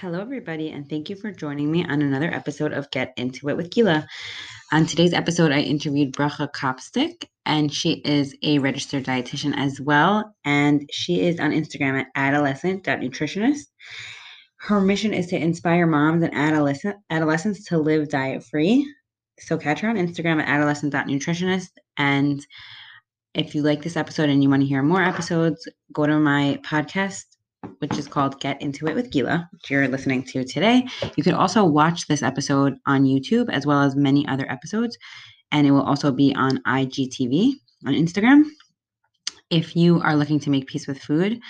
Hello, everybody, and thank you for joining me on another episode of Get Into It with Gila. On today's episode, I interviewed Bracha Kopstick, and she is a registered dietitian as well. And she is on Instagram at adolescent.nutritionist. Her mission is to inspire moms and adolescent, adolescents to live diet free. So catch her on Instagram at adolescent.nutritionist. And if you like this episode and you want to hear more episodes, go to my podcast which is called Get Into It with Gila, which you're listening to today. You could also watch this episode on YouTube as well as many other episodes, and it will also be on IGTV on Instagram. If you are looking to make peace with food,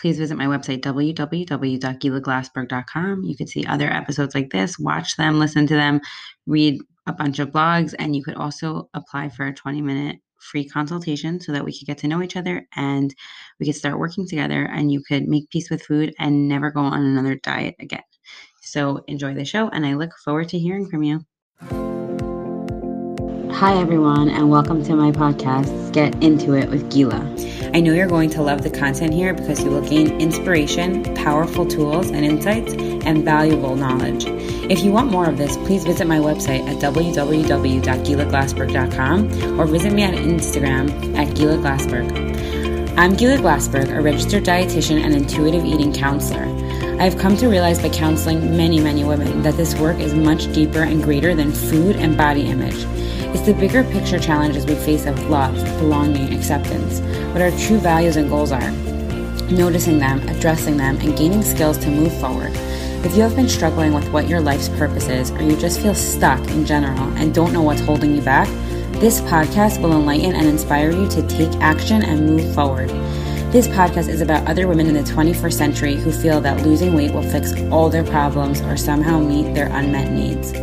please visit my website, www.gilaglassberg.com. You can see other episodes like this, watch them, listen to them, read a bunch of blogs, and you could also apply for a 20 minute free consultation so that we could get to know each other and we could start working together and you could make peace with food and never go on another diet again. So enjoy the show and I look forward to hearing from you. Hi, everyone, and welcome to my podcast, Get Into It with Gila. I know you're going to love the content here because you will gain inspiration, powerful tools and insights, and valuable knowledge. If you want more of this, please visit my website at www.gilaglassberg.com or visit me on Instagram at Gila Glassberg. I'm Gila Glassberg, a registered dietitian and intuitive eating counselor. I have come to realize by counseling many, many women that this work is much deeper and greater than food and body image. It's the bigger picture challenges we face of love, belonging, acceptance, what our true values and goals are, noticing them, addressing them, and gaining skills to move forward. If you have been struggling with what your life's purpose is, or you just feel stuck in general and don't know what's holding you back, this podcast will enlighten and inspire you to take action and move forward. This podcast is about other women in the 21st century who feel that losing weight will fix all their problems or somehow meet their unmet needs.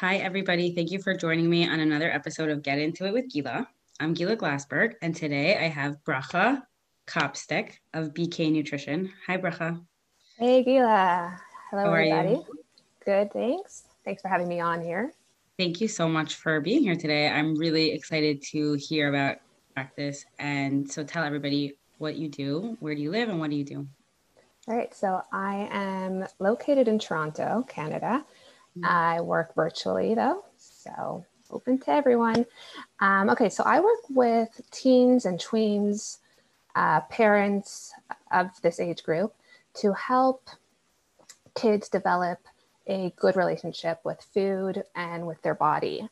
Hi, everybody. Thank you for joining me on another episode of Get Into It with Gila. I'm Gila Glassberg, and today I have Bracha Kopstick of BK Nutrition. Hi, Bracha. Hey, Gila. Hello, How everybody. Good, thanks. Thanks for having me on here. Thank you so much for being here today. I'm really excited to hear about practice. And so tell everybody what you do, where do you live, and what do you do? All right. So I am located in Toronto, Canada. I work virtually though, so open to everyone. Um, okay, so I work with teens and tweens, uh, parents of this age group to help kids develop a good relationship with food and with their body.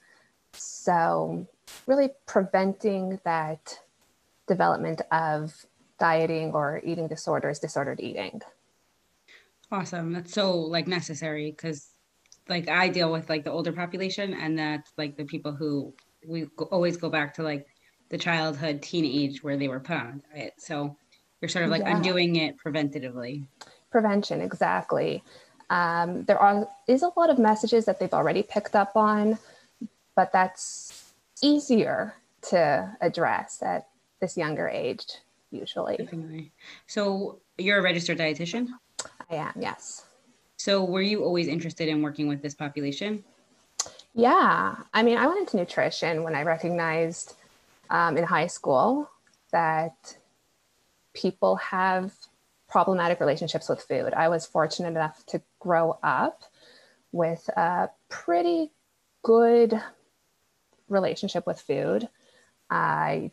So, really preventing that development of dieting or eating disorders, disordered eating. Awesome. That's so like necessary because like I deal with like the older population, and that's like the people who we go, always go back to like the childhood, teenage where they were put on a diet. So you're sort of like yeah. undoing it preventatively. Prevention, exactly. Um, there are is a lot of messages that they've already picked up on, but that's easier to address at this younger age, usually. Definitely. So you're a registered dietitian. I am, yes. So, were you always interested in working with this population? Yeah. I mean, I went into nutrition when I recognized um, in high school that people have problematic relationships with food. I was fortunate enough to grow up with a pretty good relationship with food. I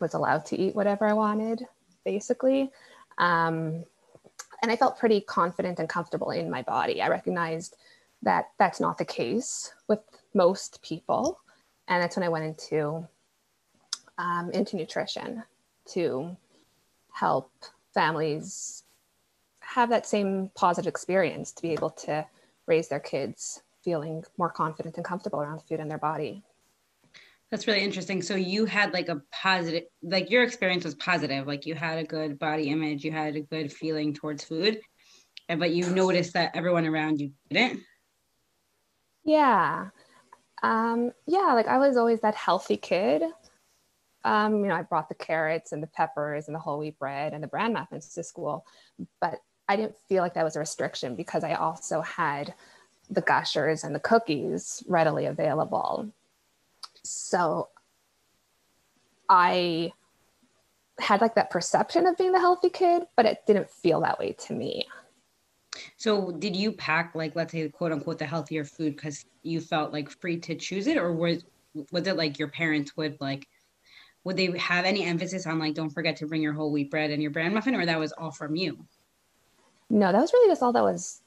was allowed to eat whatever I wanted, basically. Um, and I felt pretty confident and comfortable in my body. I recognized that that's not the case with most people, and that's when I went into um, into nutrition to help families have that same positive experience to be able to raise their kids feeling more confident and comfortable around food in their body. That's really interesting. So you had like a positive, like your experience was positive. Like you had a good body image, you had a good feeling towards food, but you noticed that everyone around you didn't. Yeah, um, yeah. Like I was always that healthy kid. Um, you know, I brought the carrots and the peppers and the whole wheat bread and the bran muffins to school, but I didn't feel like that was a restriction because I also had the gushers and the cookies readily available so I had like that perception of being the healthy kid, but it didn't feel that way to me. So, did you pack like let's say quote unquote the healthier food because you felt like free to choose it, or was was it like your parents would like would they have any emphasis on like don't forget to bring your whole wheat bread and your bran muffin, or that was all from you? No, that was really just all that was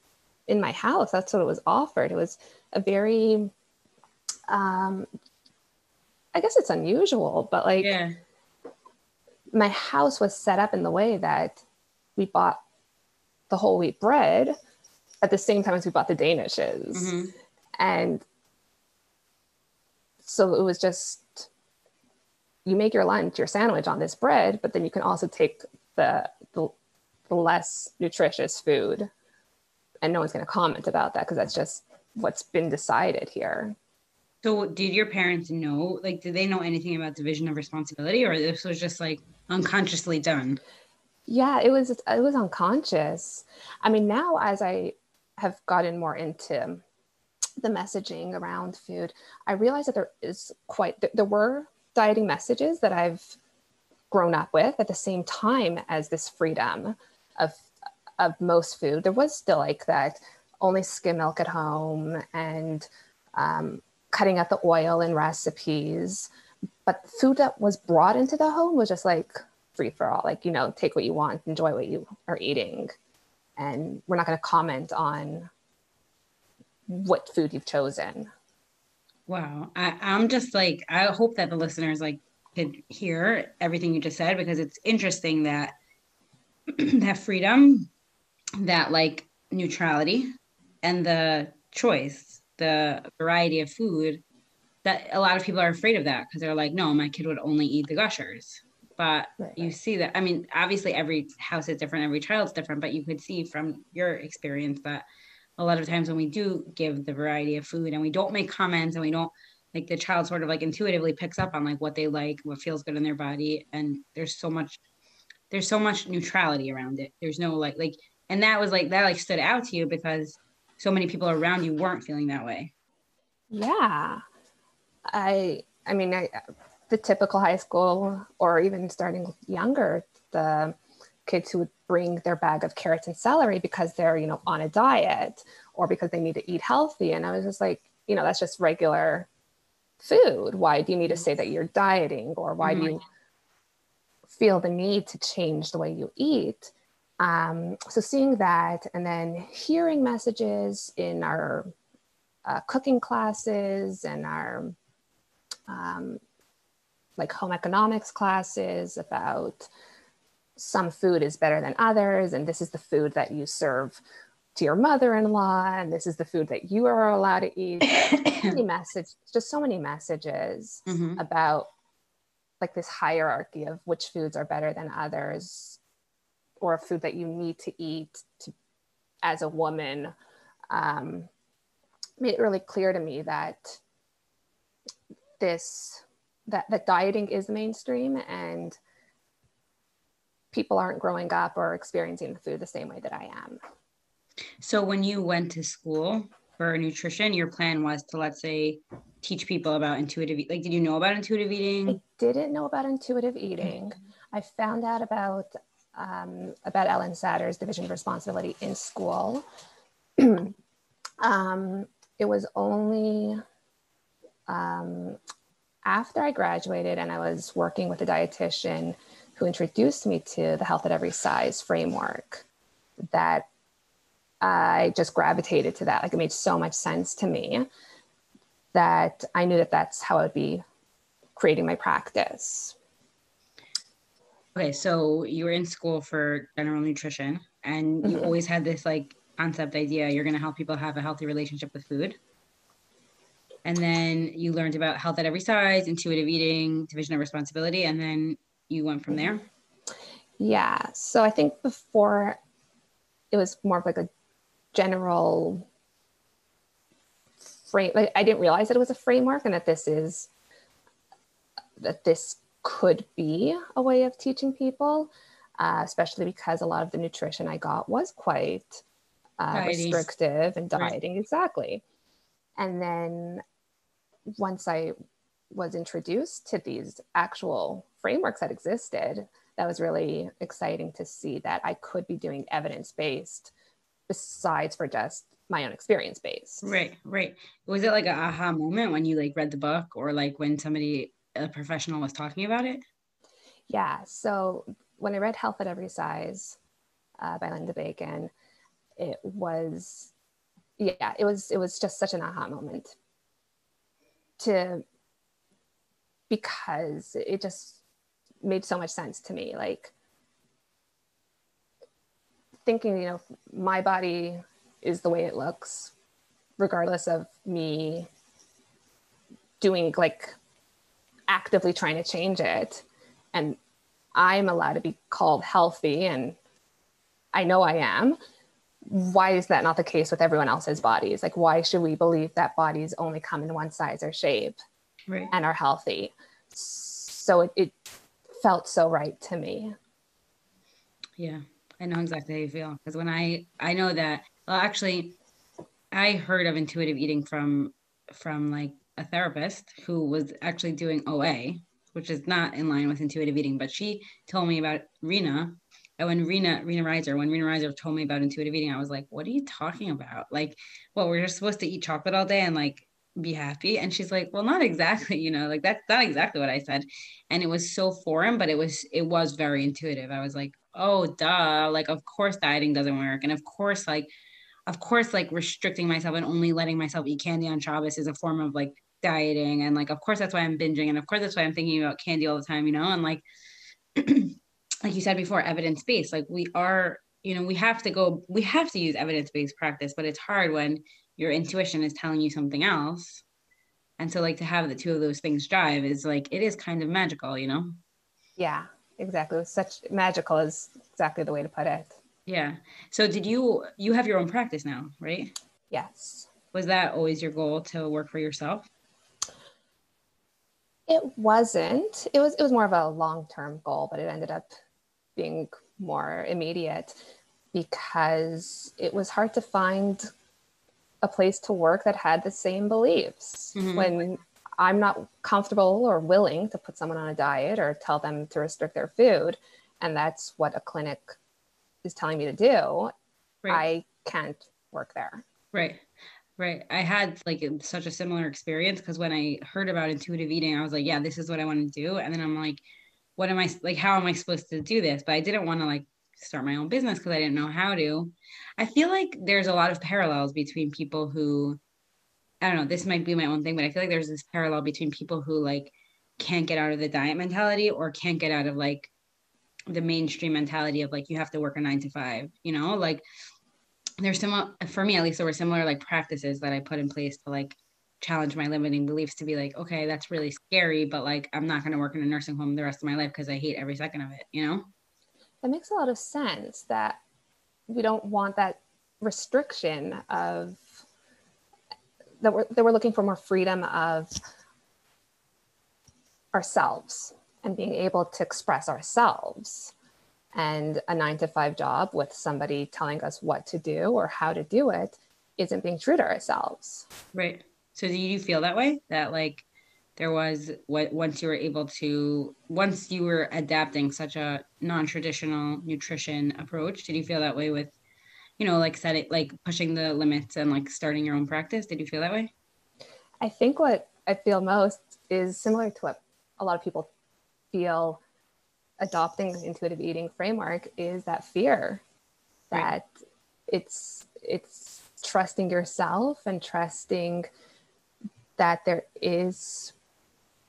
in my house. That's what it was offered. It was a very, um, I guess it's unusual, but like. Yeah my house was set up in the way that we bought the whole wheat bread at the same time as we bought the danishes mm-hmm. and so it was just you make your lunch your sandwich on this bread but then you can also take the the, the less nutritious food and no one's going to comment about that because that's just what's been decided here so did your parents know like did they know anything about division of responsibility or this was just like unconsciously done? Yeah it was it was unconscious. I mean now as i have gotten more into the messaging around food i realize that there is quite there were dieting messages that i've grown up with at the same time as this freedom of of most food. There was still like that only skim milk at home and um, cutting out the oil in recipes. But food that was brought into the home was just like free for all. Like, you know, take what you want, enjoy what you are eating. And we're not going to comment on what food you've chosen. Wow. I, I'm just like, I hope that the listeners like could hear everything you just said because it's interesting that that freedom, that like neutrality and the choice the variety of food that a lot of people are afraid of that because they're like, no, my kid would only eat the gushers. But right. you see that, I mean, obviously every house is different, every child's different, but you could see from your experience that a lot of times when we do give the variety of food and we don't make comments and we don't like the child sort of like intuitively picks up on like what they like, what feels good in their body. And there's so much, there's so much neutrality around it. There's no like, like, and that was like, that like stood out to you because so many people around you weren't feeling that way. Yeah. I I mean I, the typical high school or even starting younger, the kids who would bring their bag of carrots and celery because they're, you know, on a diet or because they need to eat healthy. And I was just like, you know, that's just regular food. Why do you need to say that you're dieting or why mm-hmm. do you feel the need to change the way you eat? Um, so seeing that and then hearing messages in our uh, cooking classes and our um, like home economics classes about some food is better than others and this is the food that you serve to your mother-in-law and this is the food that you are allowed to eat many message just so many messages mm-hmm. about like this hierarchy of which foods are better than others or a food that you need to eat to, as a woman um, made it really clear to me that this that, that dieting is mainstream and people aren't growing up or experiencing the food the same way that I am. So when you went to school for nutrition, your plan was to let's say teach people about intuitive like did you know about intuitive eating? I didn't know about intuitive eating. I found out about um, about Ellen Satter's division of responsibility in school. um, it was only um, after I graduated and I was working with a dietitian who introduced me to the health at every size framework that I just gravitated to that. Like it made so much sense to me that I knew that that's how I would be creating my practice. Okay, so you were in school for general nutrition and you mm-hmm. always had this like concept idea you're going to help people have a healthy relationship with food. And then you learned about health at every size, intuitive eating, division of responsibility, and then you went from there. Yeah. So I think before it was more of like a general frame. Like I didn't realize that it was a framework and that this is that this could be a way of teaching people, uh, especially because a lot of the nutrition I got was quite uh, restrictive and dieting. Right. Exactly. And then once I was introduced to these actual frameworks that existed, that was really exciting to see that I could be doing evidence based besides for just my own experience based. Right, right. Was it like a aha moment when you like read the book or like when somebody a professional was talking about it? Yeah. So when I read Health at Every Size uh, by Linda Bacon, it was yeah, it was it was just such an aha moment to because it just made so much sense to me. Like thinking, you know, my body is the way it looks, regardless of me doing like actively trying to change it. And I'm allowed to be called healthy, and I know I am. Why is that not the case with everyone else's bodies? Like, why should we believe that bodies only come in one size or shape right. and are healthy? So it, it felt so right to me. Yeah, I know exactly how you feel because when I I know that well actually I heard of intuitive eating from from like a therapist who was actually doing OA, which is not in line with intuitive eating, but she told me about Rena. And when Rena, Rena Reiser, when Rena Reiser told me about intuitive eating, I was like, what are you talking about? Like, well, we're just supposed to eat chocolate all day and like be happy and she's like well not exactly you know like that's not exactly what i said and it was so foreign but it was it was very intuitive i was like oh duh like of course dieting doesn't work and of course like of course like restricting myself and only letting myself eat candy on Shabbos is a form of like dieting and like of course that's why i'm binging and of course that's why i'm thinking about candy all the time you know and like like you said before evidence based like we are you know we have to go we have to use evidence based practice but it's hard when your intuition is telling you something else and so like to have the two of those things drive is like it is kind of magical you know? Yeah exactly such magical is exactly the way to put it. Yeah so did you you have your own practice now right? Yes. Was that always your goal to work for yourself it wasn't it was it was more of a long-term goal but it ended up being more immediate because it was hard to find a place to work that had the same beliefs. Mm-hmm. When I'm not comfortable or willing to put someone on a diet or tell them to restrict their food, and that's what a clinic is telling me to do, right. I can't work there. Right. Right. I had like such a similar experience because when I heard about intuitive eating, I was like, yeah, this is what I want to do. And then I'm like, what am I like? How am I supposed to do this? But I didn't want to like start my own business because I didn't know how to. I feel like there's a lot of parallels between people who, I don't know, this might be my own thing, but I feel like there's this parallel between people who like can't get out of the diet mentality or can't get out of like the mainstream mentality of like you have to work a nine to five, you know, like there's some for me at least there were similar like practices that I put in place to like challenge my limiting beliefs to be like, okay, that's really scary, but like I'm not going to work in a nursing home the rest of my life because I hate every second of it, you know? that makes a lot of sense that we don't want that restriction of that we're, that we're looking for more freedom of ourselves and being able to express ourselves and a nine to five job with somebody telling us what to do or how to do it isn't being true to ourselves. Right. So do you feel that way? That like there was what once you were able to once you were adapting such a non-traditional nutrition approach did you feel that way with you know like setting like pushing the limits and like starting your own practice? Did you feel that way? I think what i feel most is similar to what a lot of people feel adopting the intuitive eating framework is that fear that right. it's it's trusting yourself and trusting that there is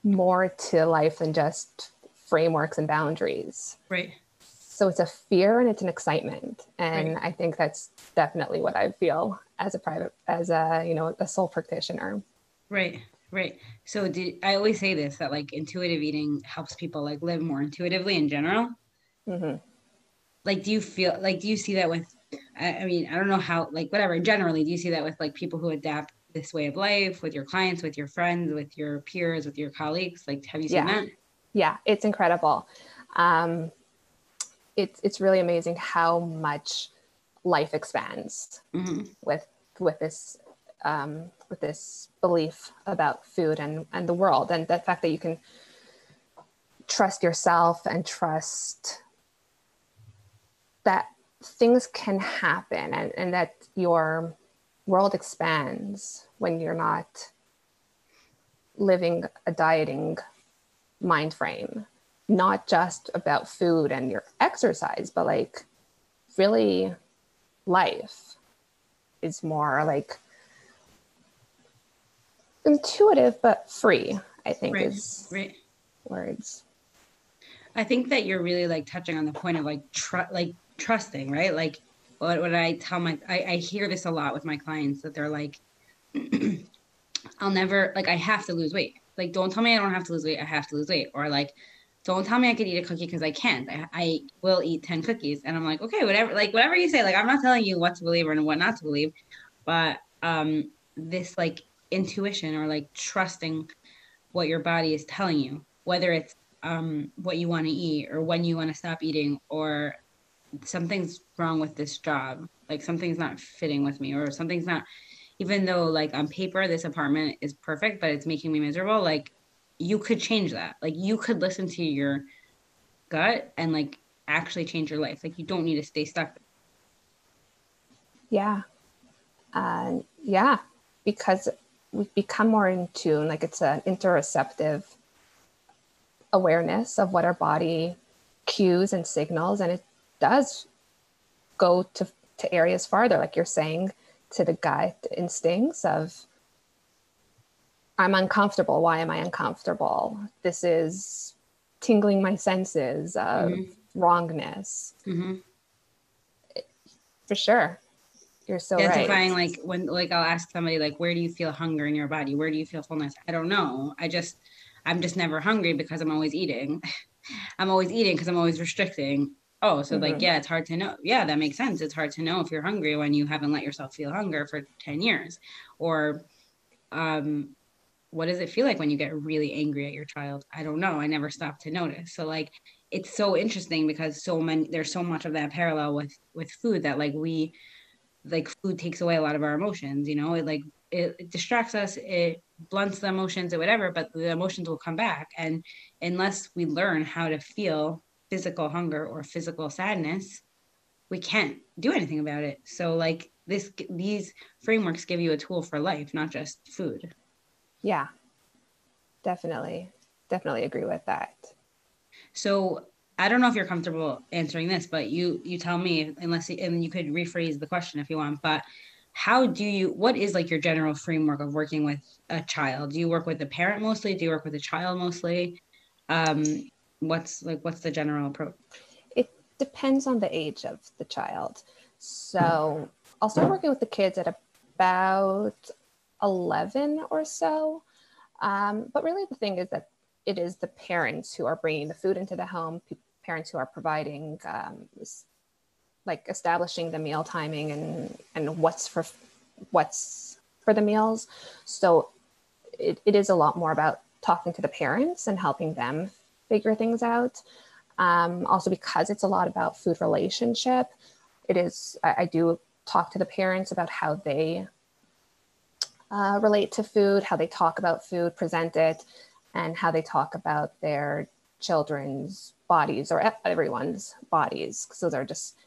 more to life than just frameworks and boundaries. Right. So it's a fear and it's an excitement. And right. I think that's definitely what I feel as a private, as a, you know, a sole practitioner. Right. Right. So I always say this, that like intuitive eating helps people like live more intuitively in general. Mm-hmm. Like, do you feel like, do you see that with, I, I mean, I don't know how, like whatever, generally, do you see that with like people who adapt this way of life with your clients, with your friends, with your peers, with your colleagues? Like, have you seen yeah. that? Yeah, it's incredible. Um, it's it's really amazing how much life expands mm-hmm. with with this um, with this belief about food and and the world, and the fact that you can trust yourself and trust that things can happen and, and that your world expands when you're not living a dieting mind frame not just about food and your exercise but like really life is more like intuitive but free i think Right, is right. words I think that you're really like touching on the point of like tr- like trusting, right? Like what what I tell my I, I hear this a lot with my clients that they're like, I'll never like I have to lose weight. Like don't tell me I don't have to lose weight. I have to lose weight. Or like don't tell me I could eat a cookie because I can't. I, I will eat 10 cookies. And I'm like, okay, whatever, like whatever you say, like I'm not telling you what to believe or what not to believe. But um this like intuition or like trusting what your body is telling you, whether it's um, what you want to eat or when you want to stop eating or something's wrong with this job like something's not fitting with me or something's not even though like on paper this apartment is perfect but it's making me miserable like you could change that. Like you could listen to your gut and like actually change your life. Like you don't need to stay stuck. Yeah. And yeah, because we've become more in tune, like it's an interoceptive awareness of what our body cues and signals. And it does go to, to areas farther, like you're saying, to the gut instincts of I'm uncomfortable. Why am I uncomfortable? This is tingling my senses of Mhm. wrongness. mm-hmm. For sure. You're so right. identifying like when like I'll ask somebody like where do you feel hunger in your body? Where do you feel fullness? I don't know. I just I'm just never hungry because I'm always eating. I'm always eating because I'm always restricting. Oh, so like Mhm. yeah, it's hard to know. Yeah, that makes sense. It's hard to know if you're hungry when you haven't let yourself feel hunger for 10 years. Or um what does it feel like when you get really angry at your child? I don't know. I never stopped to notice. So like it's so interesting because so many there's so much of that parallel with with food that like we like food takes away a lot of our emotions you know? It like it, it distracts us it blunts the emotions or whatever but the emotions will come back. And unless we learn how to feel physical hunger or physical sadness we can't do anything about it. So like this these frameworks give you a tool for life not just food. Yeah, definitely. Definitely agree with that. So I don't know if you're comfortable answering this, but you you tell me unless and you could rephrase the question if you want. But how do you? What is like your general framework of working with a child? Do you work with the parent mostly? Do you work with the child mostly? Um, what's like what's the general approach? It depends on the age of the child. So I'll start working with the kids at about 11 or so. Um, but really, the thing is that it is the parents who are bringing the food into the home, parents who are providing, um, like establishing the meal timing and, and what's for what's for the meals. So it, it is a lot more about talking to the parents and helping them figure things out. Um, also, because it's a lot about food relationship, it is, I, I do talk to the parents about how they uh, relate to food, how they talk about food, present it, and how they talk about their children's bodies or everyone's bodies. bodies. 'Cause those are just,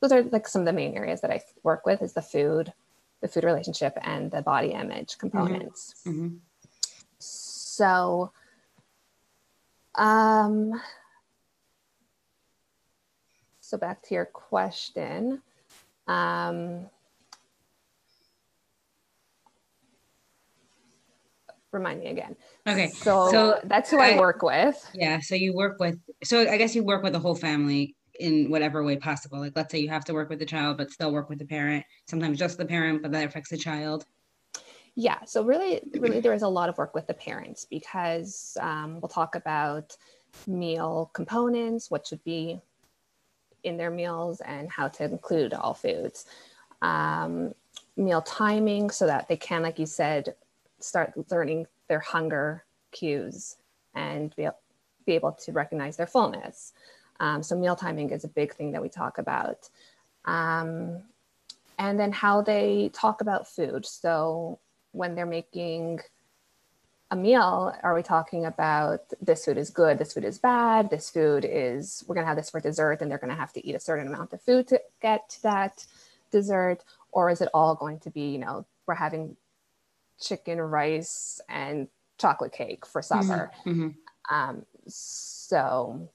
those are like some of the main areas that I work with is the food, the food relationship, and the body image components. Mhm. So, um, so back to your question. Um, remind me again. Okay, So, so that's who I, I- work with. yeah. So you work with. So I guess you work with the whole family in whatever way possible. Like let's say you have to work with the child, but still work with the parent. Sometimes just the parent, but that affects the child. Yeah. So really, really, there is a lot of work with the parents because um, we'll talk about meal components, what should be in their meals, and how to include all foods. Um, meal timing so that they can, like you said, start learning their hunger cues and be, be able to recognize their fullness. Um, so meal timing is a big thing that we talk about. Um, and then how they talk about food. So when they're making a meal, are we talking about this food is good, this food is bad, this food is, we're going to have this for dessert and they're going to have to eat a certain amount of food to get to that dessert? Or is it all going to be, you know, we're having chicken, rice, and chocolate cake for mm-hmm. supper? Mm-hmm. Um, so,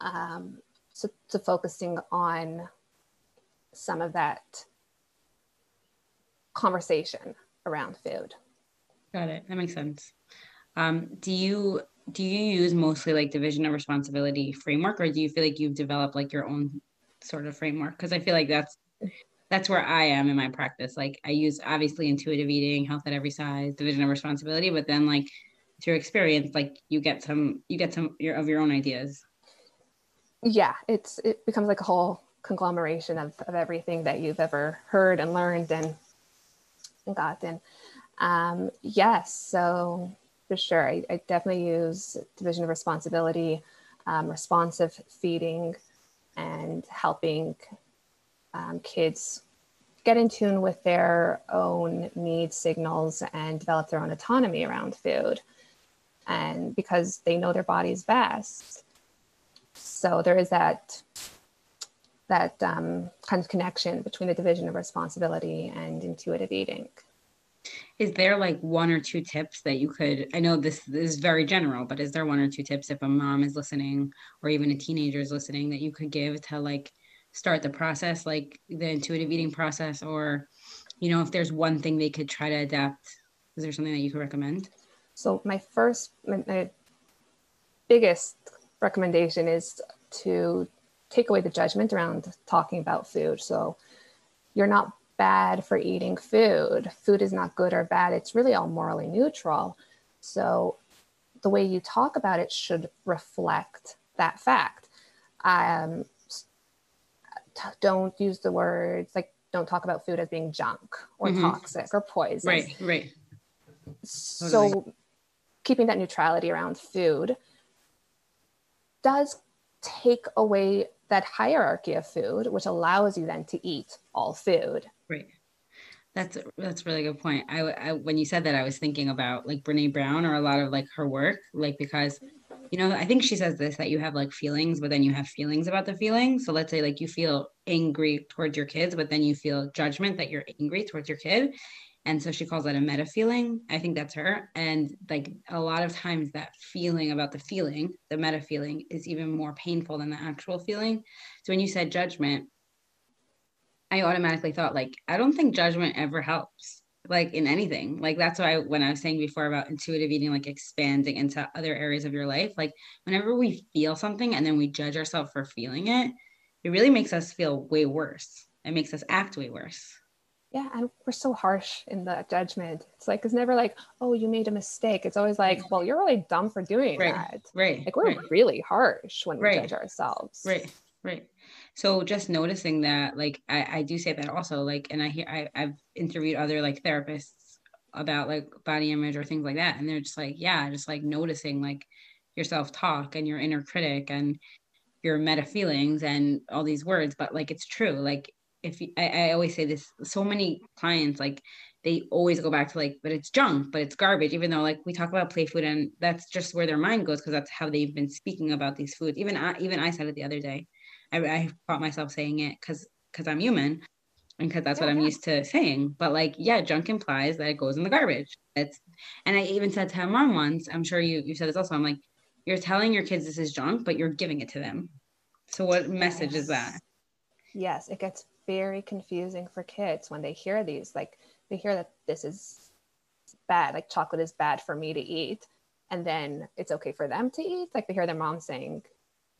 um, so, so focusing on some of that conversation around food. Got it. That makes sense. Um, do you do you use mostly like division of responsibility framework, or do you feel like you've developed like your own sort of framework? Because I feel like that's that's where I am in my practice. Like I use obviously intuitive eating, health at every size, division of responsibility, but then like through experience, like you get some you get some your, of your own ideas. Yeah, it's it becomes like a whole conglomeration of, of everything that you've ever heard and learned and, and gotten. Um, yes, so for sure, I, I, definitely use division of responsibility, um, responsive feeding, and helping um, kids get in tune with their own needs signals and develop their own autonomy around food. And because they know their bodies best. So there is that that um, kind of connection between the division of responsibility and intuitive eating. Is there like one or two tips that you could? I know this is very general, but is there one or two tips if a mom is listening or even a teenager is listening that you could give to like start the process, like the intuitive eating process, or you know, if there's one thing they could try to adapt, is there something that you could recommend? So my first, my, my biggest recommendation is to take away the judgment around talking about food. So you're not bad for eating food. Food is not good or bad. It's really all morally neutral. So the way you talk about it should reflect that fact. Um, don't use the words like don't talk about food as being junk or mm-hmm. toxic or poison. Right, right. So totally. keeping that neutrality around food does take away that hierarchy of food, which allows you then to eat all food. Right. That's that's really good point. I, I when you said that, I was thinking about like Brene Brown or a lot of like her work, like because you know I think she says this that you have like feelings, but then you have feelings about the feelings. So let's say like you feel angry towards your kids, but then you feel judgment that you're angry towards your kid, and so she calls that a meta feeling. I think that's her. And like a lot of times that feeling about the feeling the meta feeling is even more painful than the actual feeling. So when you said judgment i automatically thought like i don't think judgment ever helps like in anything. Like that's why when i was saying before about intuitive eating like expanding into other areas of your life like whenever we feel something and then we judge ourselves for feeling it it really makes us feel way worse. It makes us act way worse. Yeah and we're so harsh in the judgment. It's like it's never like oh you made a mistake. It's always like well you're really dumb for doing right, that. right like we're right. really harsh when we right. judge ourselves. Right right so just noticing that like I, I do say that also like and i hear I, i've interviewed other like therapists about like body image or things like that and they're just like yeah just like noticing like your self-talk and your inner critic and your meta feelings and all these words but like it's true like if you, I, I always say this so many clients like they always go back to like but it's junk but it's garbage even though like we talk about play food and that's just where their mind goes because that's how they've been speaking about these foods. Even I, even I said it the other day I, I caught myself saying it because because I'm human and because that's yeah, what I'm yeah. used to saying but like yeah junk implies that it goes in the garbage it's and I even said to my mom once I'm sure you you said this also I'm like you're telling your kids this is junk but you're giving it to them so what message yes. is that yes it gets very confusing for kids when they hear these. Like they hear that this is bad, like chocolate is bad for me to eat. And then it's okay for them to eat. Like they hear their mom saying,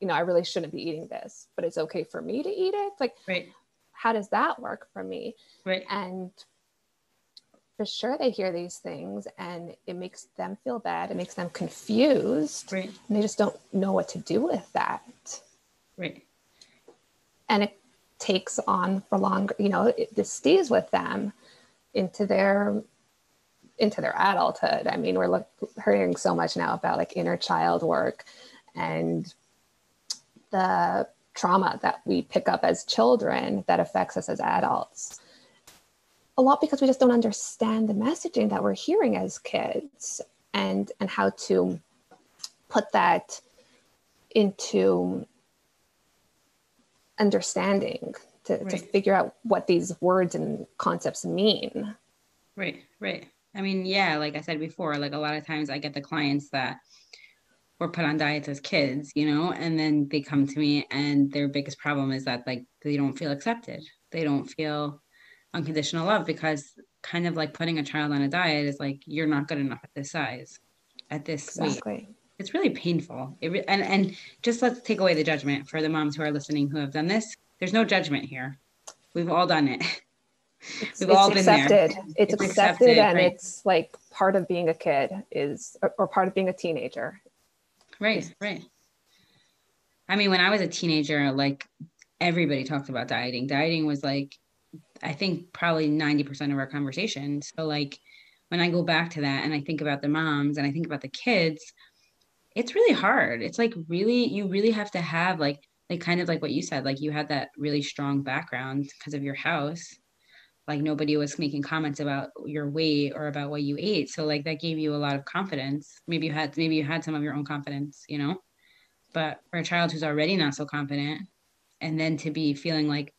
you know, I really shouldn't be eating this, but it's okay for me to eat it. Like, right. how does that work for me? Right. And for sure they hear these things and it makes them feel bad. It makes them confused. Right. And they just don't know what to do with that. Right. And it takes on for longer you know it, this stays with them into their into their adulthood i mean we're look, hearing so much now about like inner child work and the trauma that we pick up as children that affects us as adults. A lot because we just don't understand the messaging that we're hearing as kids and and how to put that into understanding to, right. to figure out what these words and concepts mean. Right, right. I mean, yeah, like I said before, like a lot of times I get the clients that were put on diets as kids, you know, and then they come to me and their biggest problem is that like they don't feel accepted. They don't feel unconditional love because kind of like putting a child on a diet is like you're not good enough at this size, at this exactly. weight. It's really painful. It re- and and just let's take away the judgment for the moms who are listening who have done this. There's no judgment here. We've all done it. It's, We've it's all been accepted. there. It's, it's accepted, accepted, and right. it's like part of being a kid is or, or part of being a teenager Right, right. I mean, when I was a teenager, like everybody talked about dieting. Dieting was like, I think probably 90% of our conversation. So, like, when I go back to that and I think about the moms and I think about the kids, it's really hard. It's like really, you really have to have like, like kind of like what you said, like you had that really strong background because of your house. Like nobody was making comments about your weight or about what you ate. So like that gave you a lot of confidence. Maybe you had maybe you had some of your own confidence, you know? But for a child who's already not so confident, and then to be feeling like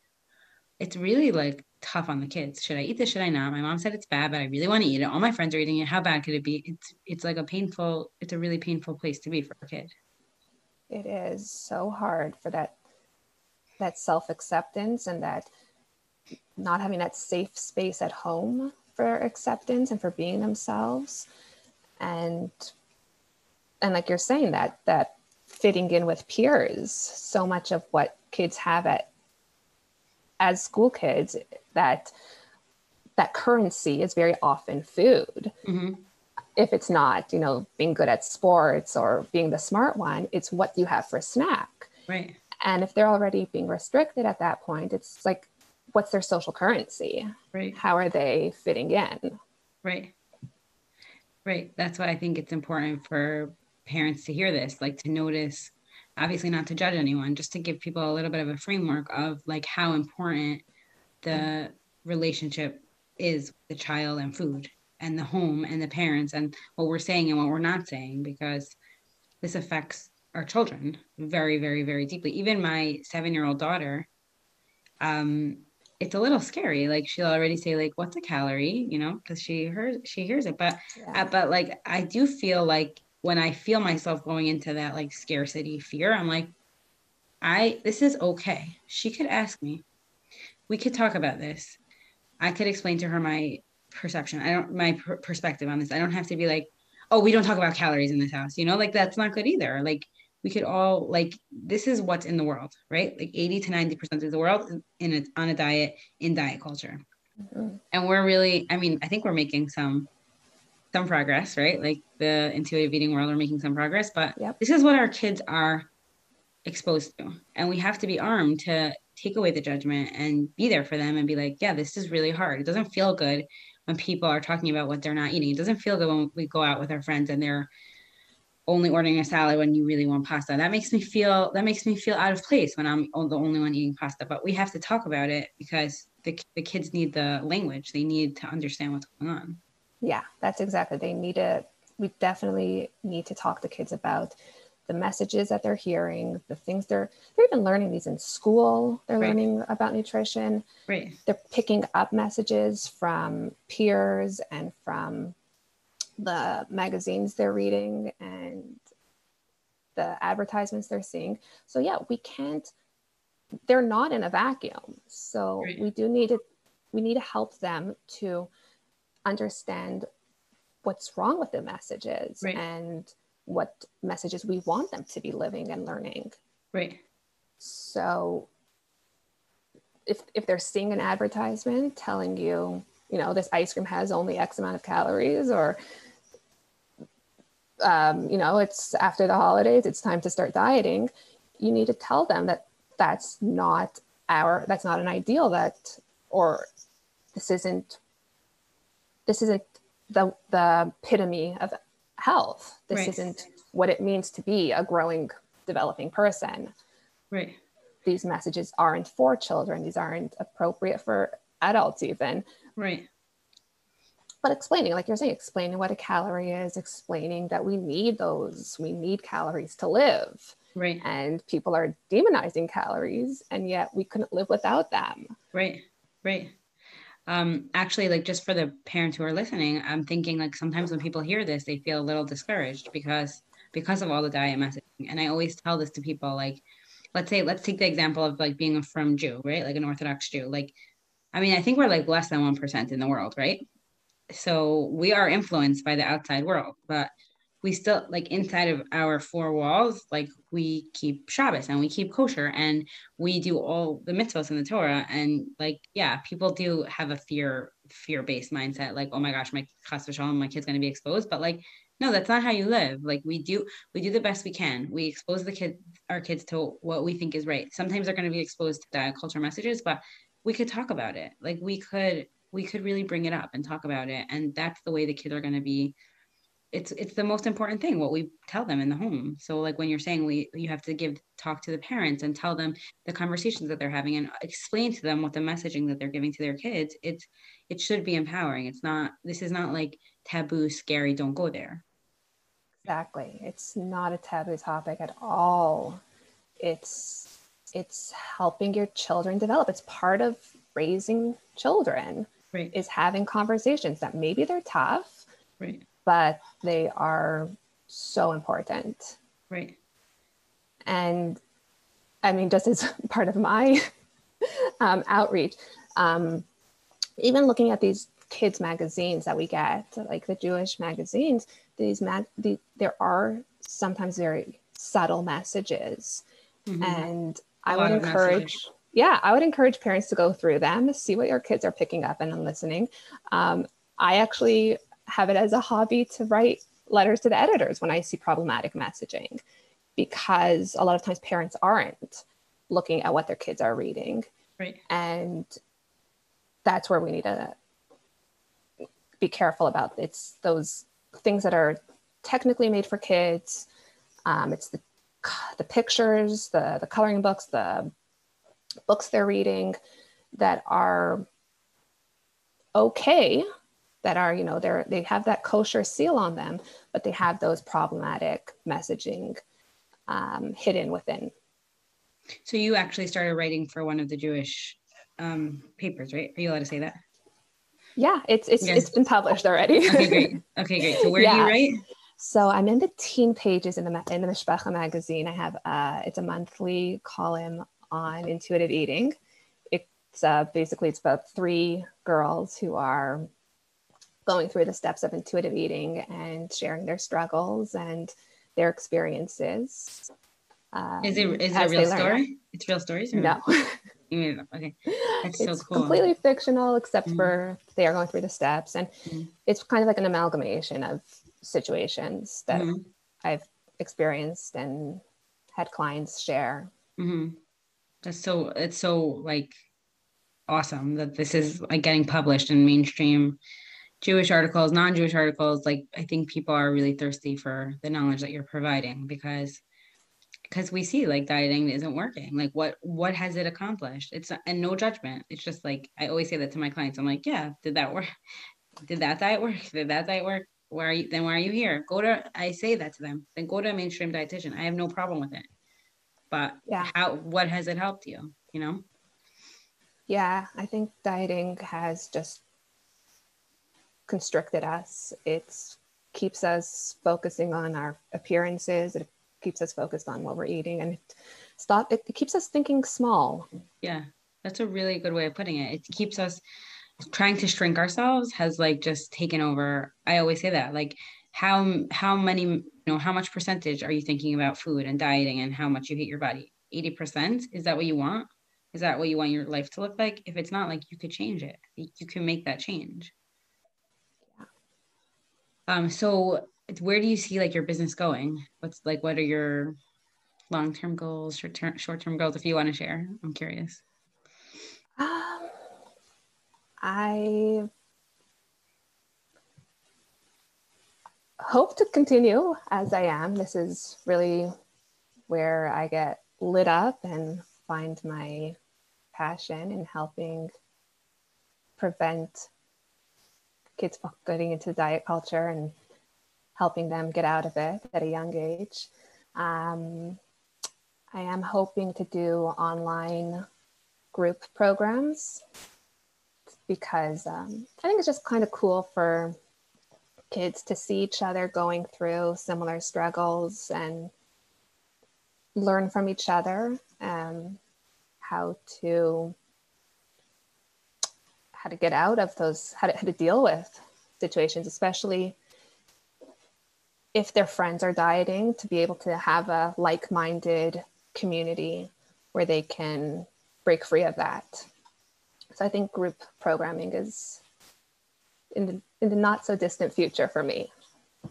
it's really like tough on the kids. Should I eat this? Should I not? My mom said it's bad, but I really want to eat it. All my friends are eating it. How bad could it be? It's it's like a painful, it's a really painful place to be for a kid. It is so hard for that that self-acceptance and that not having that safe space at home for acceptance and for being themselves. And and like you're saying that that fitting in with peers so much of what kids have at as school kids that that currency is very often food. Mm-hmm. if it's not you know being good at sports or being the smart one it's what you have for snack. Right. And if they're already being restricted at that point it's like what's their social currency? Right. How are they fitting in? Right. Right. That's why I think it's important for parents to hear this, like to notice, obviously not to judge anyone, just to give people a little bit of a framework of like how important the relationship is the child and food and the home and the parents and what we're saying and what we're not saying because this affects our children very very very deeply even my seven year old daughter um it's a little scary. Like she'll already say like, "What's a calorie?" You know, because she hears she hears it. But yeah. uh, but like I do feel like when I feel myself going into that like scarcity fear, I'm like, I this is okay. She could ask me. We could talk about this. I could explain to her my perception. I don't my per- perspective on this. I don't have to be like, "Oh, we don't talk about calories in this house." You know, like that's not good either. Like we could all like this is what's in the world right? Like 80 to 90 percent of the world in a, on a diet in diet culture. Mm-hmm. and we're really i mean i think we're making some some progress right? Like the intuitive eating world we're making some progress but yep. this is what our kids are exposed to. And we have to be armed to take away the judgment and be there for them and be like yeah this is really hard. It doesn't feel good when people are talking about what they're not eating. It doesn't feel good when we go out with our friends and they're only ordering a salad when you really want pasta. That makes me feel that makes me feel out of place when I'm the only one eating pasta. But we have to talk about it because the the kids need the language. They need to understand what's going on. Yeah, that's exactly. They need to. We definitely need to talk to kids about the messages that they're hearing, the things they're they're even learning these in school. They're right. learning about nutrition. Right. They're picking up messages from peers and from the magazines they're reading and the advertisements they're seeing. So yeah, we can't they're not in a vacuum. So right. we do need to we need to help them to understand what's wrong with the messages right. and what messages we want them to be living and learning. Right. So if if they're seeing an advertisement telling you, you know, this ice cream has only X amount of calories or um, you know, it's after the holidays, it's time to start dieting. You need to tell them that that's not our, that's not an ideal that, or this isn't, this isn't the, the epitome of health. This right. isn't what it means to be a growing, developing person. Right. these messages aren't for children these aren't appropriate for adults even right but explaining like you're saying explaining what a calorie is explaining that we need those we need calories to live. Right. And people are demonizing calories and yet we couldn't live without them. Right right. Um actually like just for the parents who are listening i'm thinking like sometimes when people hear this they feel a little discouraged because because of all the diet messaging. And i always tell this to people like let's say let's take the example of like being a frum jew right? Like an orthodox jew. Like i mean i think we're like less than 1% in the world right so we are influenced by the outside world but we still like inside of our four walls like we keep Shabbos and we keep kosher and we do all the mitzvahs in the Torah. And like yeah people do have a fear fear based mindset like oh my gosh my chas v'shalom my kid's going to be exposed. But like no that's not how you live. Like we do we do the best we can. We expose the kid our kids to what we think is right. Sometimes they're going to be exposed to diet culture messages but we could talk about it. Like we could we could really bring it up and talk about it. And that's the way the kids are going to be. It's it's the most important thing what we tell them in the home. So like when you're saying we you have to give talk to the parents and tell them the conversations that they're having and explain to them what the messaging that they're giving to their kids it's it should be empowering. It's not this is not like taboo scary don't go there. Exactly. It's not a taboo topic at all. It's it's helping your children develop. It's part of raising children right. Is having conversations that maybe they're tough right. but they are so important. Right. And i mean just as part of my um, outreach um, even looking at these kids magazines that we get like the jewish magazines these mag the, there are sometimes very subtle messages. Mhm. and I would encourage messages. Yeah i would encourage parents to go through them see what your kids are picking up and listening. Um, i actually have it as a hobby to write letters to the editors when i see problematic messaging because a lot of times parents aren't looking at what their kids are reading. Right. And that's where we need to be careful about. It's those things that are technically made for kids. Um, it's the the pictures the the coloring books the books they're reading that are okay that are you know they're they have that kosher seal on them but they have those problematic messaging um, hidden within. So you actually started writing for one of the jewish um papers right? Are you allowed to say that? Yeah it's it's, Yes. it's been published already. Okay great. Okay great. So where do you Yeah. write? So I'm in the teen pages in the in the Mishpacha magazine. I have uh, it's a monthly column on intuitive eating. It's uh, basically it's about three girls who are going through the steps of intuitive eating and sharing their struggles and their experiences. Um, is it is it a real story it's real stories or No, You made it up. okay That's so it's cool. completely fictional, except Mhm. for they are going through the steps, and Mhm. it's kind of like an amalgamation of situations that Mhm. I've experienced and had clients share. That's so it's so like awesome that this is like getting published in mainstream Jewish articles, non-Jewish articles. Like I think people are really thirsty for the knowledge that you're providing because because we see like dieting isn't working. Like what what has it accomplished? It's and no judgment. It's just like I always say that to my clients. I'm like, yeah, did that work? Did that diet work? Did that diet work? Why are you then why are you here? Go to I say that to them. Then go to a mainstream dietitian. I have no problem with it. But Yeah. how what has it helped you? You know? Yeah, I think dieting has just constricted us. It keeps us focusing on our appearances. It keeps us focused on what we're eating, and it stop. It, it keeps us thinking small. Yeah. That's a really good way of putting it. It keeps us trying to shrink ourselves has like just taken over. I always say that. Like how how many you know how much percentage are you thinking about food and dieting and how much you hate your body? 80%? Is that what you want? Is that what you want your life to look like? If it's not like you could change it. You can make that change. Um so where do you see like your business going? What's like what are your long-term goals, short-term short-term goals if you want to share? I'm curious. Um, I hope to continue as I am. This is really where I get lit up and find my passion in helping prevent kids getting into diet culture and helping them get out of it at a young age. Um, I am hoping to do online group programs because um, I think it's just kind of cool for kids to see each other going through similar struggles and learn from each other um, how to how to get out of those how to, how to deal with situations especially if their friends are dieting to be able to have a like-minded community where they can break free of that. So i think group programming is in the, in the not so distant future for me.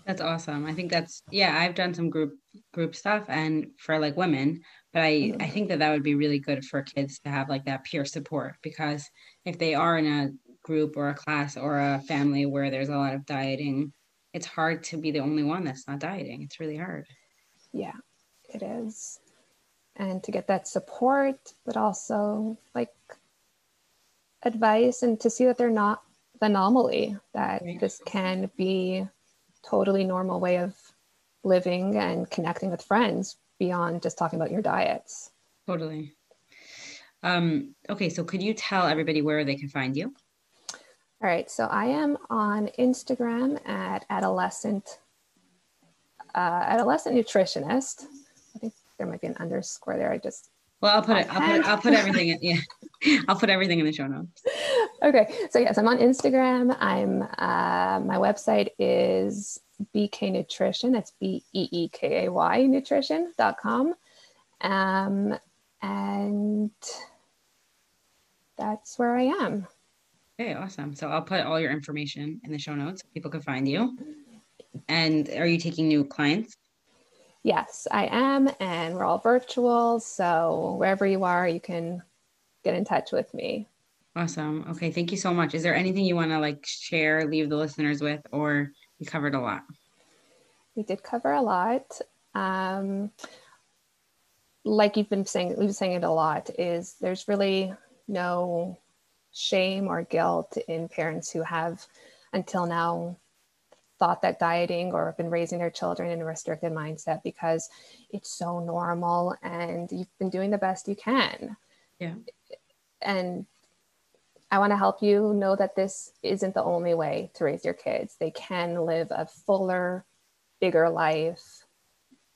That's awesome. I think that's yeah i've done some group group stuff and for like women but i mm-hmm. i think that that would be really good for kids to have like that peer support because if they are in a group or a class or a family where there's a lot of dieting it's hard to be the only one that's not dieting. It's really hard. Yeah it is. And to get that support but also like advice and to see that they're not anomaly that right. this can be totally normal way of living and connecting with friends beyond just talking about your diets. Totally. Um, okay, so could you tell everybody where they can find you? All right, so I am on Instagram at adolescent uh, adolescent nutritionist. I think there might be an underscore there. I just well, I'll put it. I'll put it. I'll put everything in. Yeah, I'll put everything in the show notes. Okay, so yes, I'm on Instagram. I'm uh, my website is Beekay Nutrition. That's B E E K A Y nutrition.com. Um, and that's where I am. Okay, awesome. So I'll put all your information in the show notes so people can find you. And are you taking new clients? Yes, I am. And we're all virtual. So wherever you are, you can get in touch with me. Awesome. Okay. Thank you so much. Is there anything you want to like share, leave the listeners with, or we covered a lot? We did cover a lot. Um, like you've been saying, we've been saying it a lot, is there's really no shame or guilt in parents who have until now thought that dieting or have been raising their children in a restricted mindset because it's so normal and you've been doing the best you can. Yeah. And I want to help you know that this isn't the only way to raise your kids. They can live a fuller, bigger life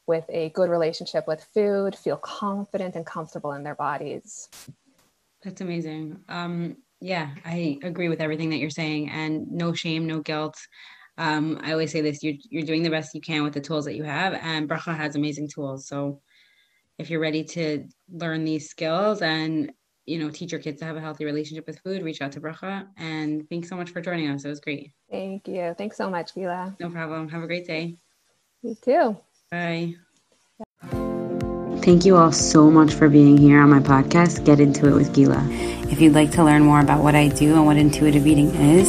with a good relationship with food, feel confident and comfortable in their bodies. That's amazing. Um, yeah, I agree with everything that you're saying, and no shame, no guilt. Um, I always say this: you're you're doing the best you can with the tools that you have, and Bracha has amazing tools. So, if you're ready to learn these skills and you know teach your kids to have a healthy relationship with food, reach out to Bracha. And thanks so much for joining us. It was great. Thank you. Thanks so much, Gila. No problem. Have a great day. You too. Bye. Thank you all so much for being here on my podcast, Get Into It with Gila. If you'd like to learn more about what I do and what intuitive eating is,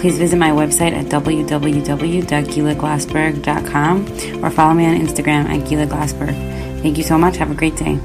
please visit my website at www.gilaglassberg.com or follow me on Instagram at Gila Glassberg. Thank you so much. Have a great day.